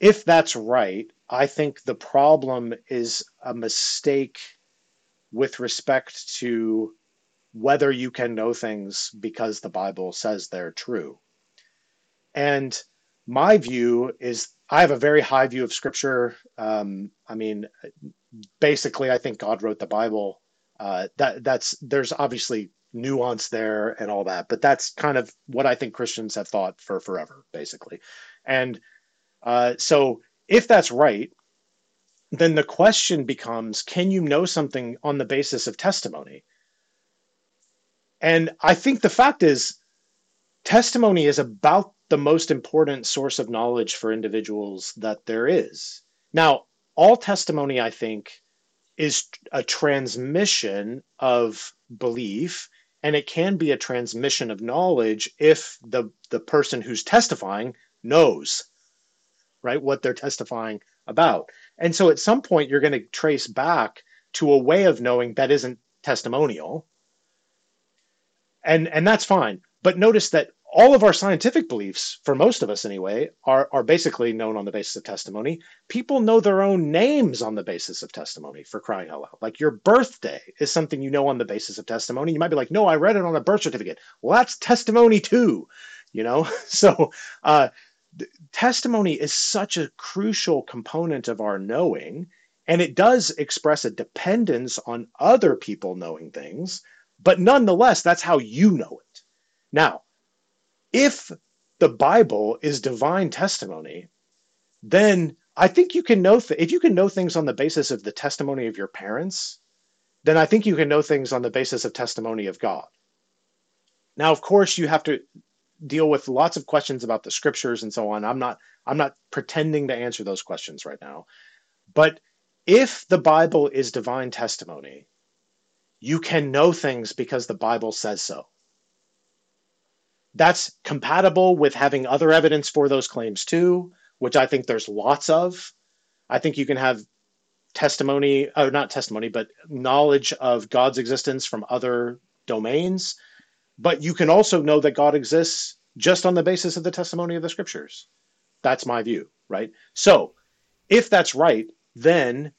[SPEAKER 2] if that's right, I think the problem is a mistake with respect to whether you can know things because the Bible says they're true. And my view is I have a very high view of Scripture. Um, I mean, basically, I think God wrote the Bible. Uh, that that's there's obviously nuance there and all that, but that's kind of what I think Christians have thought for forever, basically. And uh, so, if that's right, then the question becomes: Can you know something on the basis of testimony? And I think the fact is, testimony is about the most important source of knowledge for individuals that there is. Now, all testimony, I think, is a transmission of belief, and it can be a transmission of knowledge if the, the person who's testifying knows, right, what they're testifying about. And so at some point, you're going to trace back to a way of knowing that isn't testimonial and and that's fine. But notice that all of our scientific beliefs, for most of us anyway, are, are basically known on the basis of testimony. People know their own names on the basis of testimony, for crying out loud. Like your birthday is something you know on the basis of testimony. You might be like, no, I read it on a birth certificate. Well, that's testimony too, you know? <laughs> So uh, testimony is such a crucial component of our knowing, and it does express a dependence on other people knowing things but nonetheless, that's how you know it. Now, if the Bible is divine testimony, then I think you can know th- if you can know things on the basis of the testimony of your parents, then I think you can know things on the basis of testimony of God. Now, of course, you have to deal with lots of questions about the scriptures and so on. I'm not I'm not pretending to answer those questions right now. But if the Bible is divine testimony, you can know things because the Bible says so. That's compatible with having other evidence for those claims too, which I think there's lots of. I think you can have testimony, or not testimony, but knowledge of God's existence from other domains. But you can also know that God exists just on the basis of the testimony of the scriptures. That's my view, right? So, if that's right, then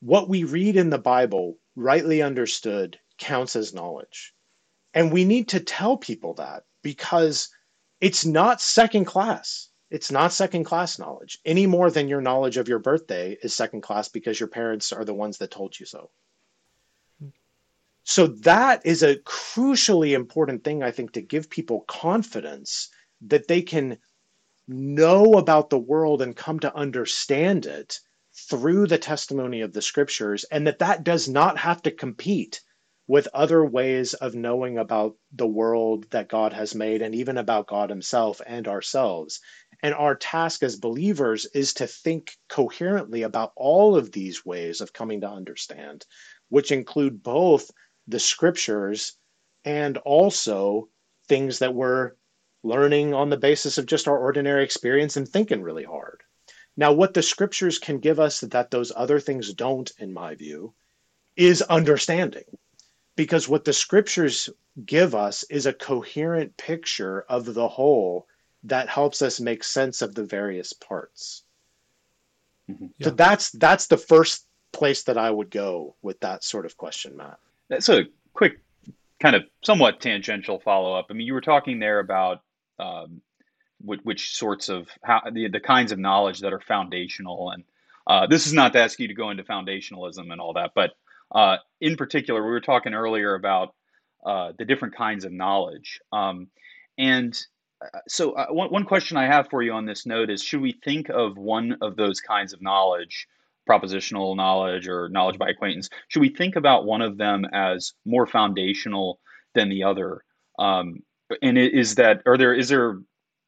[SPEAKER 2] what we read in the Bible rightly understood, counts as knowledge. And we need to tell people that because it's not second class. It's not second class knowledge any more than your knowledge of your birthday is second class because your parents are the ones that told you so. So, that is a crucially important thing, I think, to give people confidence that they can know about the world and come to understand it through the testimony of the scriptures and that that does not have to compete with other ways of knowing about the world that God has made and even about God himself and ourselves. And our task as believers is to think coherently about all of these ways of coming to understand, which include both the scriptures and also things that we're learning on the basis of just our ordinary experience and thinking really hard. Now, what the scriptures can give us that those other things don't, in my view, is understanding. Because what the scriptures give us is a coherent picture of the whole that helps us make sense of the various parts. Mm-hmm. Yeah. So that's that's the first place that I would go with that sort of question, Matt.
[SPEAKER 3] That's a quick, kind of somewhat tangential follow up. I mean, you were talking there about um, which, which sorts of how the, the kinds of knowledge that are foundational and uh, this is not to ask you to go into foundationalism and all that but uh, in particular we were talking earlier about uh, the different kinds of knowledge um, and uh, so uh, one, one question i have for you on this note is should we think of one of those kinds of knowledge propositional knowledge or knowledge by acquaintance should we think about one of them as more foundational than the other um, and is that are there is there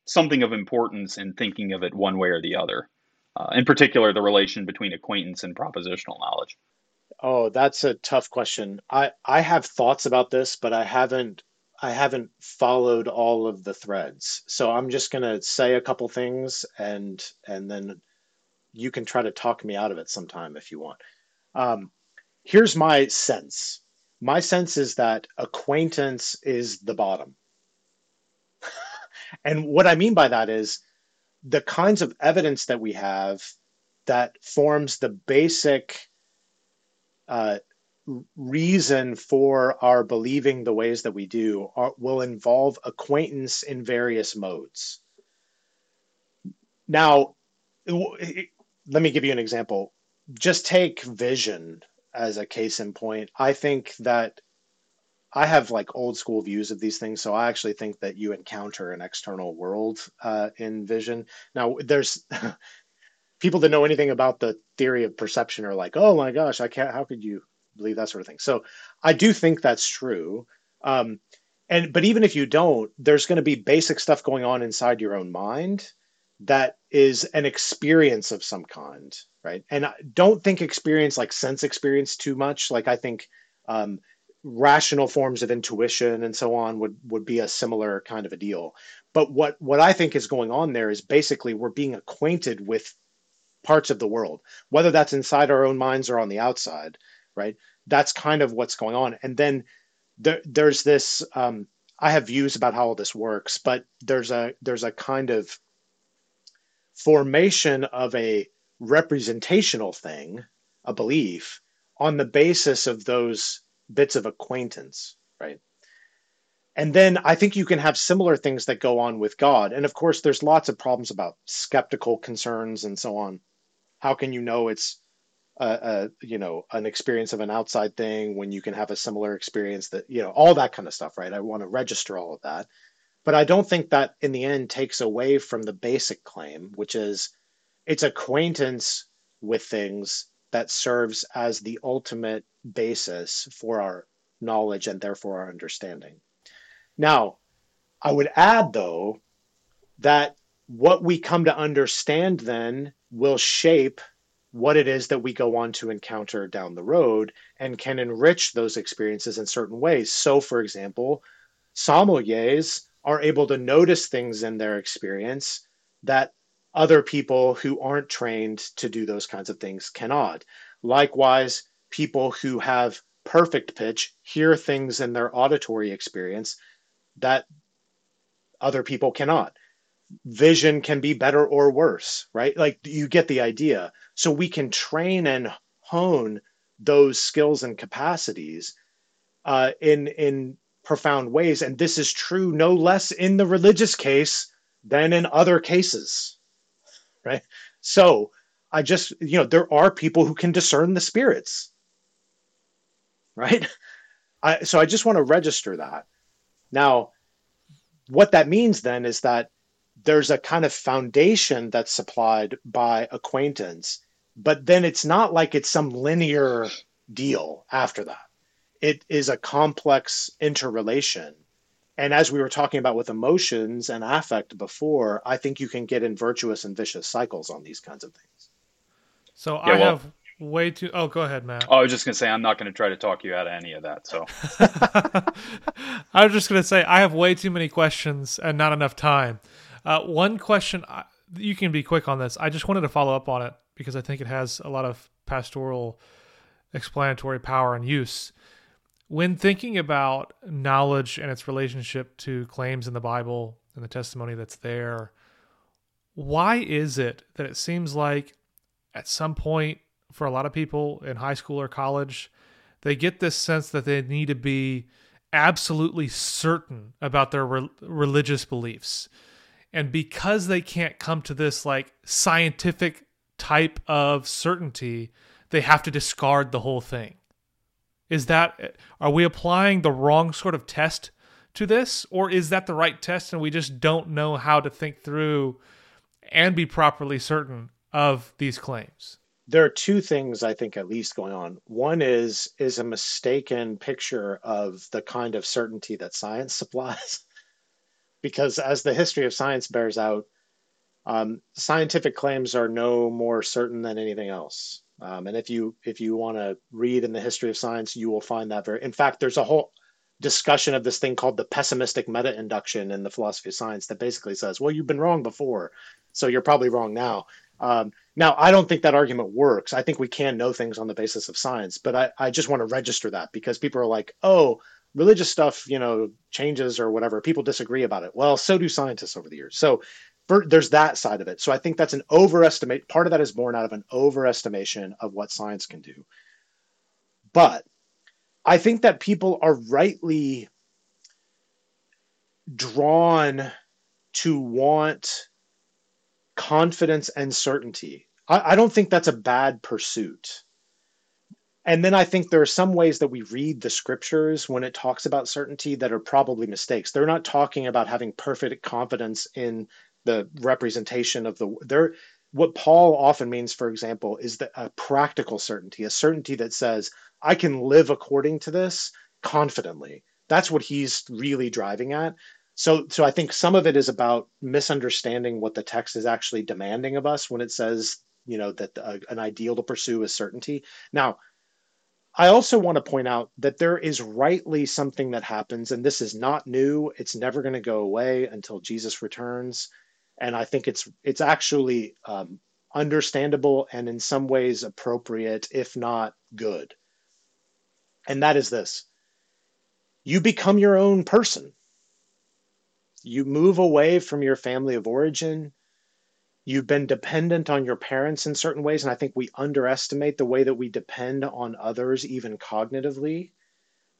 [SPEAKER 3] something of importance in thinking of it one way or the other. Uh, in particular, the relation between acquaintance and propositional knowledge.
[SPEAKER 2] Oh, that's a tough question. I I have thoughts about this, but I haven't I haven't followed all of the threads. So I'm just going to say a couple things and and then you can try to talk me out of it sometime if you want. Um, here's my sense, my sense is that acquaintance is the bottom. <laughs> and what I mean by that is the kinds of evidence that we have that forms the basic uh, reason for our believing the ways that we do are, will involve acquaintance in various modes. Now, let me give you an example. Just take vision as a case in point. I think that I have like old school views of these things, so I actually think that you encounter an external world uh, in vision. Now, there's <laughs> people that know anything about the theory of perception are like, "Oh my gosh, I can't. How could you believe that sort of thing?" So I do think that's true. Um, and but even if you don't, there's going to be basic stuff going on inside your own mind that is an experience of some kind, right? And I don't think experience like sense experience too much. Like I think um, rational forms of intuition and so on would would be a similar kind of a deal. But what what I think is going on there is basically we're being acquainted with parts of the world, whether that's inside our own minds or on the outside, right? That's kind of what's going on. And then there, there's this. Um, I have views about how all this works, but there's a there's a kind of formation of a representational thing, a belief, on the basis of those bits of acquaintance, right? And then I think you can have similar things that go on with God. And of course, there's lots of problems about skeptical concerns and so on. How can you know it's a, a, you know an experience of an outside thing when you can have a similar experience that you know all that kind of stuff, right? I want to register all of that. But I don't think that in the end takes away from the basic claim, which is it's acquaintance with things that serves as the ultimate basis for our knowledge and therefore our understanding. Now, I would add, though, that what we come to understand then will shape what it is that we go on to encounter down the road and can enrich those experiences in certain ways. So, for example, sommeliers are able to notice things in their experience that other people who aren't trained to do those kinds of things cannot. Likewise, people who have perfect pitch hear things in their auditory experience that other people cannot. Vision can be better or worse, right? Like you get the idea. So we can train and hone those skills and capacities uh, in in profound ways. And this is true no less in the religious case than in other cases. Right. So I just, you know, there are people who can discern the spirits. Right. I, so I just want to register that. Now, what that means then is that there's a kind of foundation that's supplied by acquaintance, but then it's not like it's some linear deal after that it is a complex interrelation. And as we were talking about with emotions and affect before, I think you can get in virtuous and vicious cycles on these kinds of things.
[SPEAKER 1] So yeah, I well, have way too. Oh, go ahead, Matt.
[SPEAKER 3] Oh, I was just going to say I'm not going to try to talk you out of any of that. So <laughs>
[SPEAKER 1] I was just going to say I have way too many questions and not enough time. Uh, one question, you can be quick on this. I just wanted to follow up on it because I think it has a lot of pastoral explanatory power and use. When thinking about knowledge and its relationship to claims in the Bible and the testimony that's there, why is it that it seems like at some point for a lot of people in high school or college, they get this sense that they need to be absolutely certain about their re- religious beliefs. And because they can't come to this like scientific type of certainty, they have to discard the whole thing. Is that are we applying the wrong sort of test to this or is that the right test and we just don't know how to think through and be properly certain of these claims?
[SPEAKER 2] There are two things I think at least going on. One is is a mistaken picture of the kind of certainty that science <laughs> supplies. Because as the history of science bears out, um, scientific claims are no more certain than anything else. Um, and if you if you want to read in the history of science, you will find that very. In fact, there's a whole discussion of this thing called the pessimistic meta induction in the philosophy of science that basically says, well, you've been wrong before, so you're probably wrong now. Um, now, I don't think that argument works. I think we can know things on the basis of science, but I, I just want to register that because people are like, oh, religious stuff, you know, changes or whatever. People disagree about it. Well, so do scientists over the years. So there's that side of it. So I think that's an overestimate. Part of that is born out of an overestimation of what science can do. But I think that people are rightly drawn to want confidence and certainty. I, I, don't think that's a bad pursuit. And then I think there are some ways that we read the scriptures when it talks about certainty that are probably mistakes. They're not talking about having perfect confidence in the representation of the there what Paul often means, for example, is that a practical certainty, a certainty that says, I can live according to this confidently. That's what he's really driving at. So, so I think some of it is about misunderstanding what the text is actually demanding of us when it says, you know, that uh, an ideal to pursue is certainty. Now, I also want to point out that there is rightly something that happens, and this is not new. It's never going to go away until Jesus returns, and I think it's it's actually um, understandable and in some ways appropriate, if not good. And that is this: you become your own person you move away from your family of origin. You've been dependent on your parents in certain ways. And I think we underestimate the way that we depend on others, even cognitively.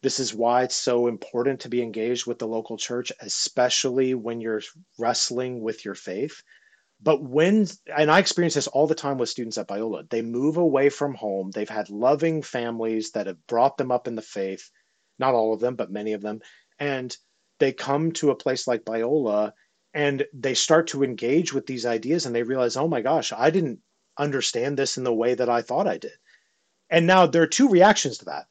[SPEAKER 2] This is why it's so important to be engaged with the local church, especially when you're wrestling with your faith. But when, and I experience this all the time with students at Biola, they move away from home. They've had loving families that have brought them up in the faith, not all of them, but many of them. And they come to a place like Biola and they start to engage with these ideas and they realize, oh my gosh, I didn't understand this in the way that I thought I did. And now there are two reactions to that.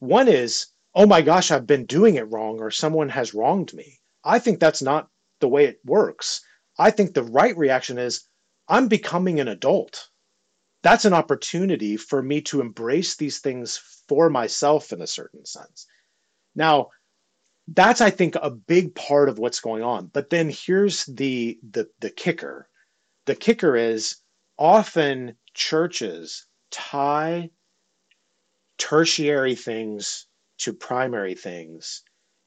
[SPEAKER 2] One is, oh my gosh, I've been doing it wrong or someone has wronged me. I think that's not the way it works. I think the right reaction is, I'm becoming an adult. That's an opportunity for me to embrace these things for myself in a certain sense. Now, that's I think a big part of what's going on. But then here's the the the kicker. The kicker is often churches tie tertiary things to primary things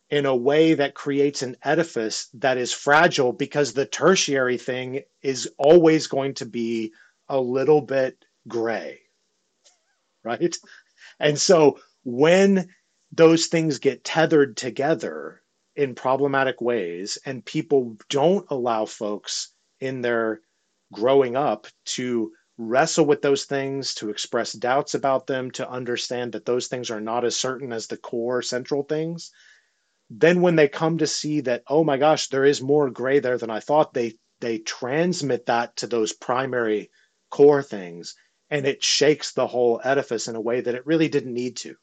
[SPEAKER 2] in a way that creates an edifice that is fragile because the tertiary thing is always going to be a little bit gray. <laughs> Right? And so when those things get tethered together in problematic ways and people don't allow folks in their growing up to wrestle with those things to express doubts about them to understand that those things are not as certain as the core central things. Then when they come to see that oh my gosh there is more gray there than i thought they they transmit that to those primary core things and it shakes the whole edifice in a way that it really didn't need to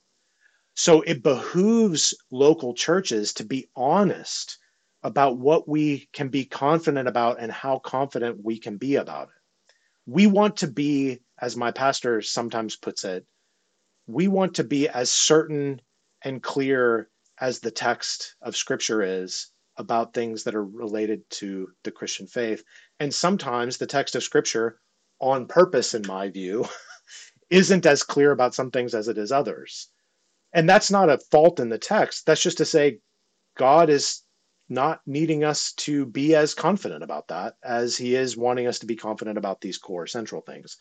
[SPEAKER 2] so it behooves local churches to be honest about what we can be confident about and how confident we can be about it. We want to be, as my pastor sometimes puts it, we want to be as certain and clear as the text of scripture is about things that are related to the Christian faith. And sometimes the text of scripture, on purpose, in my view, <laughs> isn't as clear about some things as it is others. And that's not a fault in the text. That's just to say God is not needing us to be as confident about that as he is wanting us to be confident about these core central things.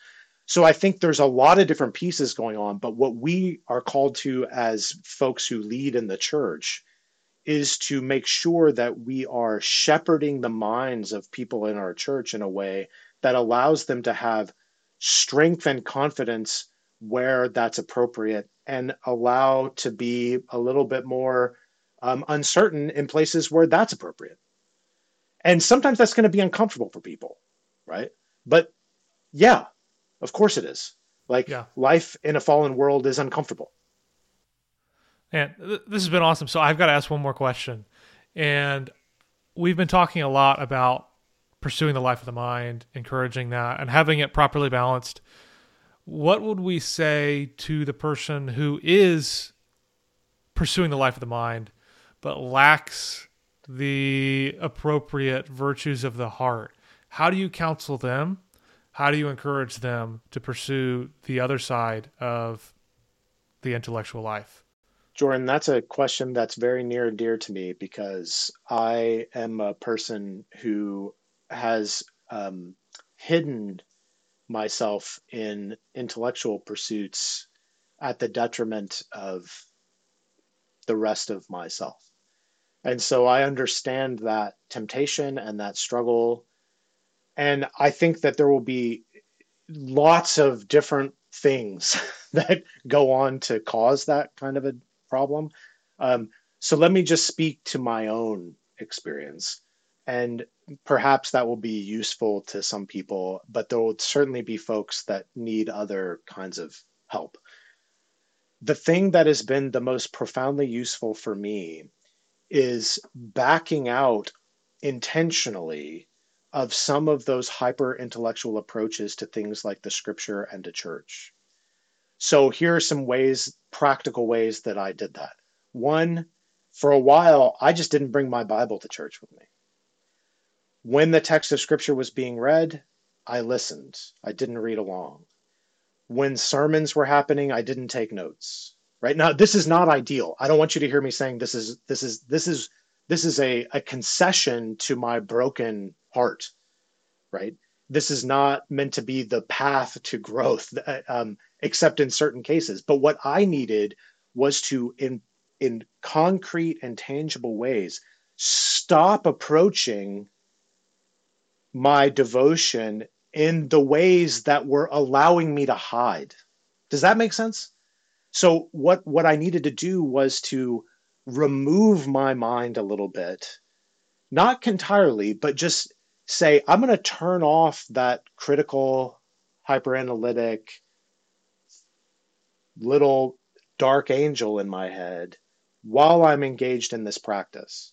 [SPEAKER 2] So I think there's a lot of different pieces going on, but what we are called to as folks who lead in the church is to make sure that we are shepherding the minds of people in our church in a way that allows them to have strength and confidence where that's appropriate and allow to be a little bit more um, uncertain in places where that's appropriate. And sometimes that's going to be uncomfortable for people, right? But yeah, of course it is. Like yeah. life in a fallen world is uncomfortable.
[SPEAKER 1] And th- this has been awesome. So I've got to ask one more question. And we've been talking a lot about pursuing the life of the mind, encouraging that, and having it properly balanced what would we say to the person who is pursuing the life of the mind but lacks the appropriate virtues of the heart? How do you counsel them how do you encourage them to pursue the other side of the intellectual life?
[SPEAKER 2] Jordan, that's a question that's very near and dear to me because I am a person who has um, hidden myself in intellectual pursuits at the detriment of the rest of myself. And so I understand that temptation and that struggle. And I think that there will be lots of different things <laughs> that go on to cause that kind of a problem. Um, so let me just speak to my own experience. And perhaps that will be useful to some people, but there will certainly be folks that need other kinds of help. The thing that has been the most profoundly useful for me is backing out intentionally of some of those hyper intellectual approaches to things like the scripture and to church. So here are some ways, practical ways that I did that. One, for a while, I just didn't bring my Bible to church with me. When the text of scripture was being read, I listened. I didn't read along. When sermons were happening, I didn't take notes. Right? Now this is not ideal. I don't want you to hear me saying this is this is this is this is a, a concession to my broken heart. Right? This is not meant to be the path to growth uh, um, except in certain cases. But what i needed was to in in concrete and tangible ways stop approaching my devotion in the ways that were allowing me to hide does that make sense so what what I needed to do was to remove my mind a little bit, not entirely, but just say I'm going to turn off that critical, hyperanalytic, little dark angel in my head while I'm engaged in this practice.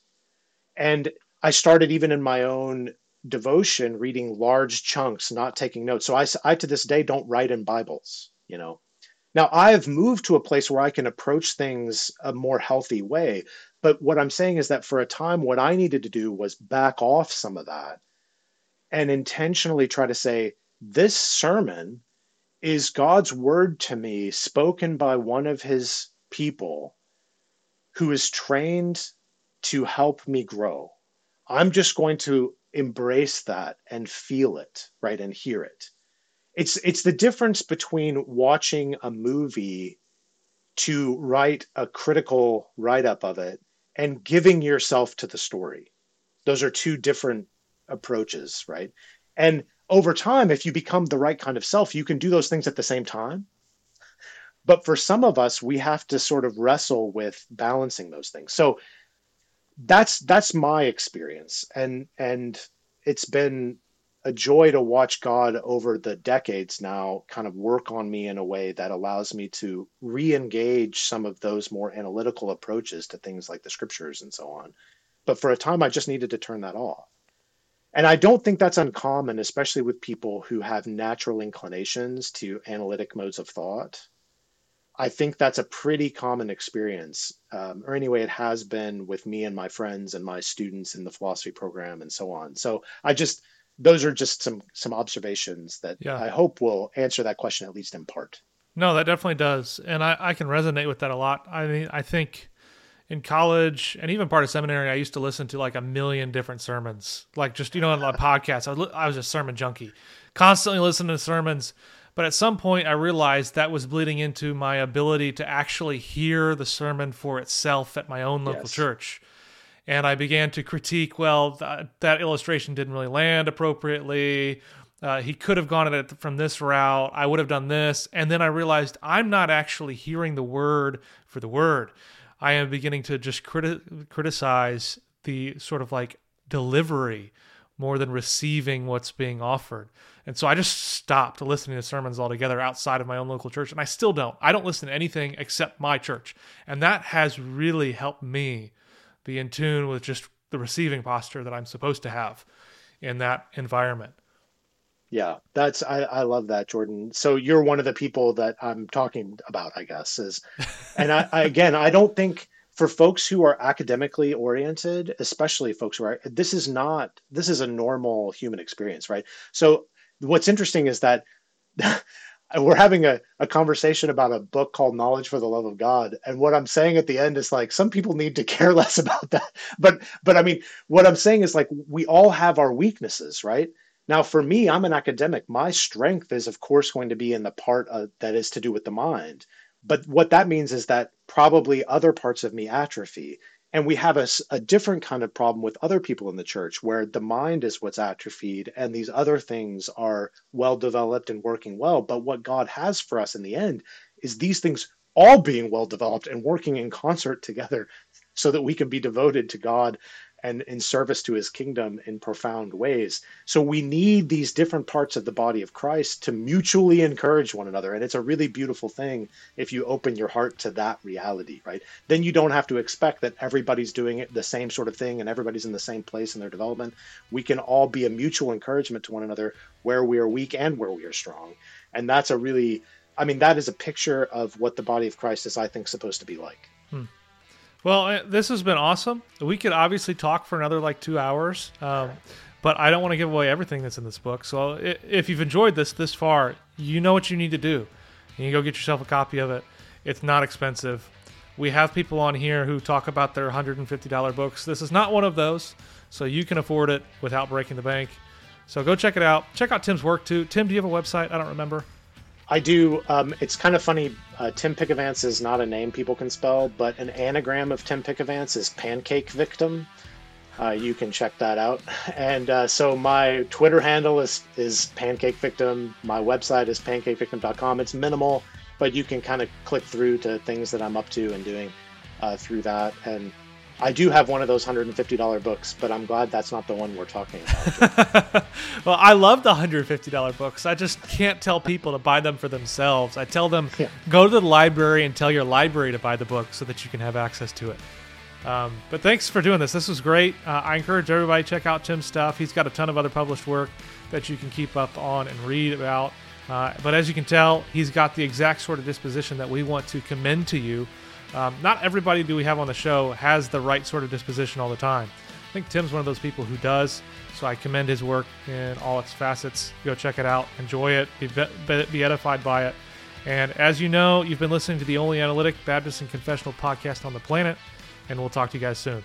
[SPEAKER 2] And I started even in my own devotion reading large chunks, not taking notes. So I, I to this day don't write in Bibles, you know. Now, I've moved to a place where I can approach things a more healthy way. But what I'm saying is that for a time, what I needed to do was back off some of that and intentionally try to say, this sermon is God's word to me, spoken by one of his people who is trained to help me grow. I'm just going to embrace that and feel it, right, and hear it it's it's the difference between watching a movie to write a critical write up of it and giving yourself to the story. Those are two different approaches, right? And over time, if you become the right kind of self, you can do those things at the same time. But for some of us, we have to sort of wrestle with balancing those things. So that's that's my experience, and and it's been a joy to watch God over the decades now kind of work on me in a way that allows me to re engage some of those more analytical approaches to things like the scriptures and so on. But for a time, I just needed to turn that off. And I don't think that's uncommon, especially with people who have natural inclinations to analytic modes of thought. I think that's a pretty common experience, um, or anyway, it has been with me and my friends and my students in the philosophy program and so on. So I just, those are just some some observations that yeah. I hope will answer that question at least in part.
[SPEAKER 1] No, that definitely does, and I, I can resonate with that a lot. I mean, I think in college and even part of seminary, I used to listen to like a million different sermons, like just you know on a podcast. I was, I was a sermon junkie, constantly listening to sermons. But at some point, I realized that was bleeding into my ability to actually hear the sermon for itself at my own local yes. church and I began to critique. Well, th- that illustration didn't really land appropriately. Uh, he could have gone at it from this route. I would have done this, and then I realized I'm not actually hearing the word for the word. I am beginning to just criti- criticize the sort of like delivery more than receiving what's being offered. And so I just stopped listening to sermons altogether outside of my own local church. And I still don't. I don't listen to anything except my church. And that has really helped me be in tune with just the receiving posture that I'm supposed to have in that environment.
[SPEAKER 2] Yeah, that's I, I love that, Jordan. So you're one of the people that I'm talking about, I guess, is and I, I again I don't think for folks who are academically oriented, especially folks who are this is not this is a normal human experience, right? So what's interesting is that <laughs> we're having a, a conversation about a book called Knowledge for the Love of God. And what I'm saying at the end is like some people need to <laughs> care less about that. But but I mean, what I'm saying is like we all have our weaknesses, right? Now, for me, I'm an academic. My strength is, of course, going to be in the part uh, that is to do with the mind. But what that means is that probably other parts of me atrophy. And we have a, a, different kind of problem with other people in the church where the mind is what's atrophied and these other things are well developed and working well. But what God has for us in the end is these things all being well developed and working in concert together so that we can be devoted to God and in service to his kingdom in profound ways. So we need these different parts of the body of Christ to mutually encourage one another. And it's a really beautiful thing if you open your heart to that reality, right? Then you don't have to expect that everybody's doing it the same sort of thing and everybody's in the same place in their development. We can all be a mutual encouragement to one another where we are weak and where we are strong. And that's a really I mean that is a picture of what the body of Christ is I think supposed to be like.
[SPEAKER 1] Hmm. Well, uh, this has been awesome. We could obviously talk for another like two hours, um, but I don't want to give away everything that's in this book. So if you've enjoyed this this far, you know what you need to do. You can go get yourself a copy of it. It's not expensive. We have people on here who talk about their $150 books. This is not one of those, so you can afford it without breaking the bank. So go check it out. Check out Tim's work too. Tim, do you have a website? I don't remember.
[SPEAKER 2] I do. Um, it's kind of funny. Uh, Tim Pickavance is not a name people can spell, but an anagram of Tim Pickavance is pancake victim. Uh, you can check that out. <laughs> And uh, so my Twitter handle is is pancake victim. My website is pancakevictim.com. It's minimal, but you can kind of click through to things that I'm up to and doing uh, through that. And I do have one of those $150 books, but I'm glad that's not the one we're talking about. <laughs>
[SPEAKER 1] well, I love the $150 books. I just can't tell people to buy them for themselves. I tell them yeah. go to the library and tell your library to buy the book so that you can have access to it. Um, but thanks for doing this. This was great. Uh, I encourage everybody to check out Tim's stuff. He's got a ton of other published work that you can keep up on and read about. Uh, but as you can tell, he's got the exact sort of disposition that we want to commend to you um, not everybody do we have on the show has the right sort of disposition all the time. I think Tim's one of those people who does. So I commend his work in all its facets. Go check it out, enjoy it, be, be edified by it. And as you know, you've been listening to the only analytic Baptist and confessional podcast on the planet, and we'll talk to you guys soon.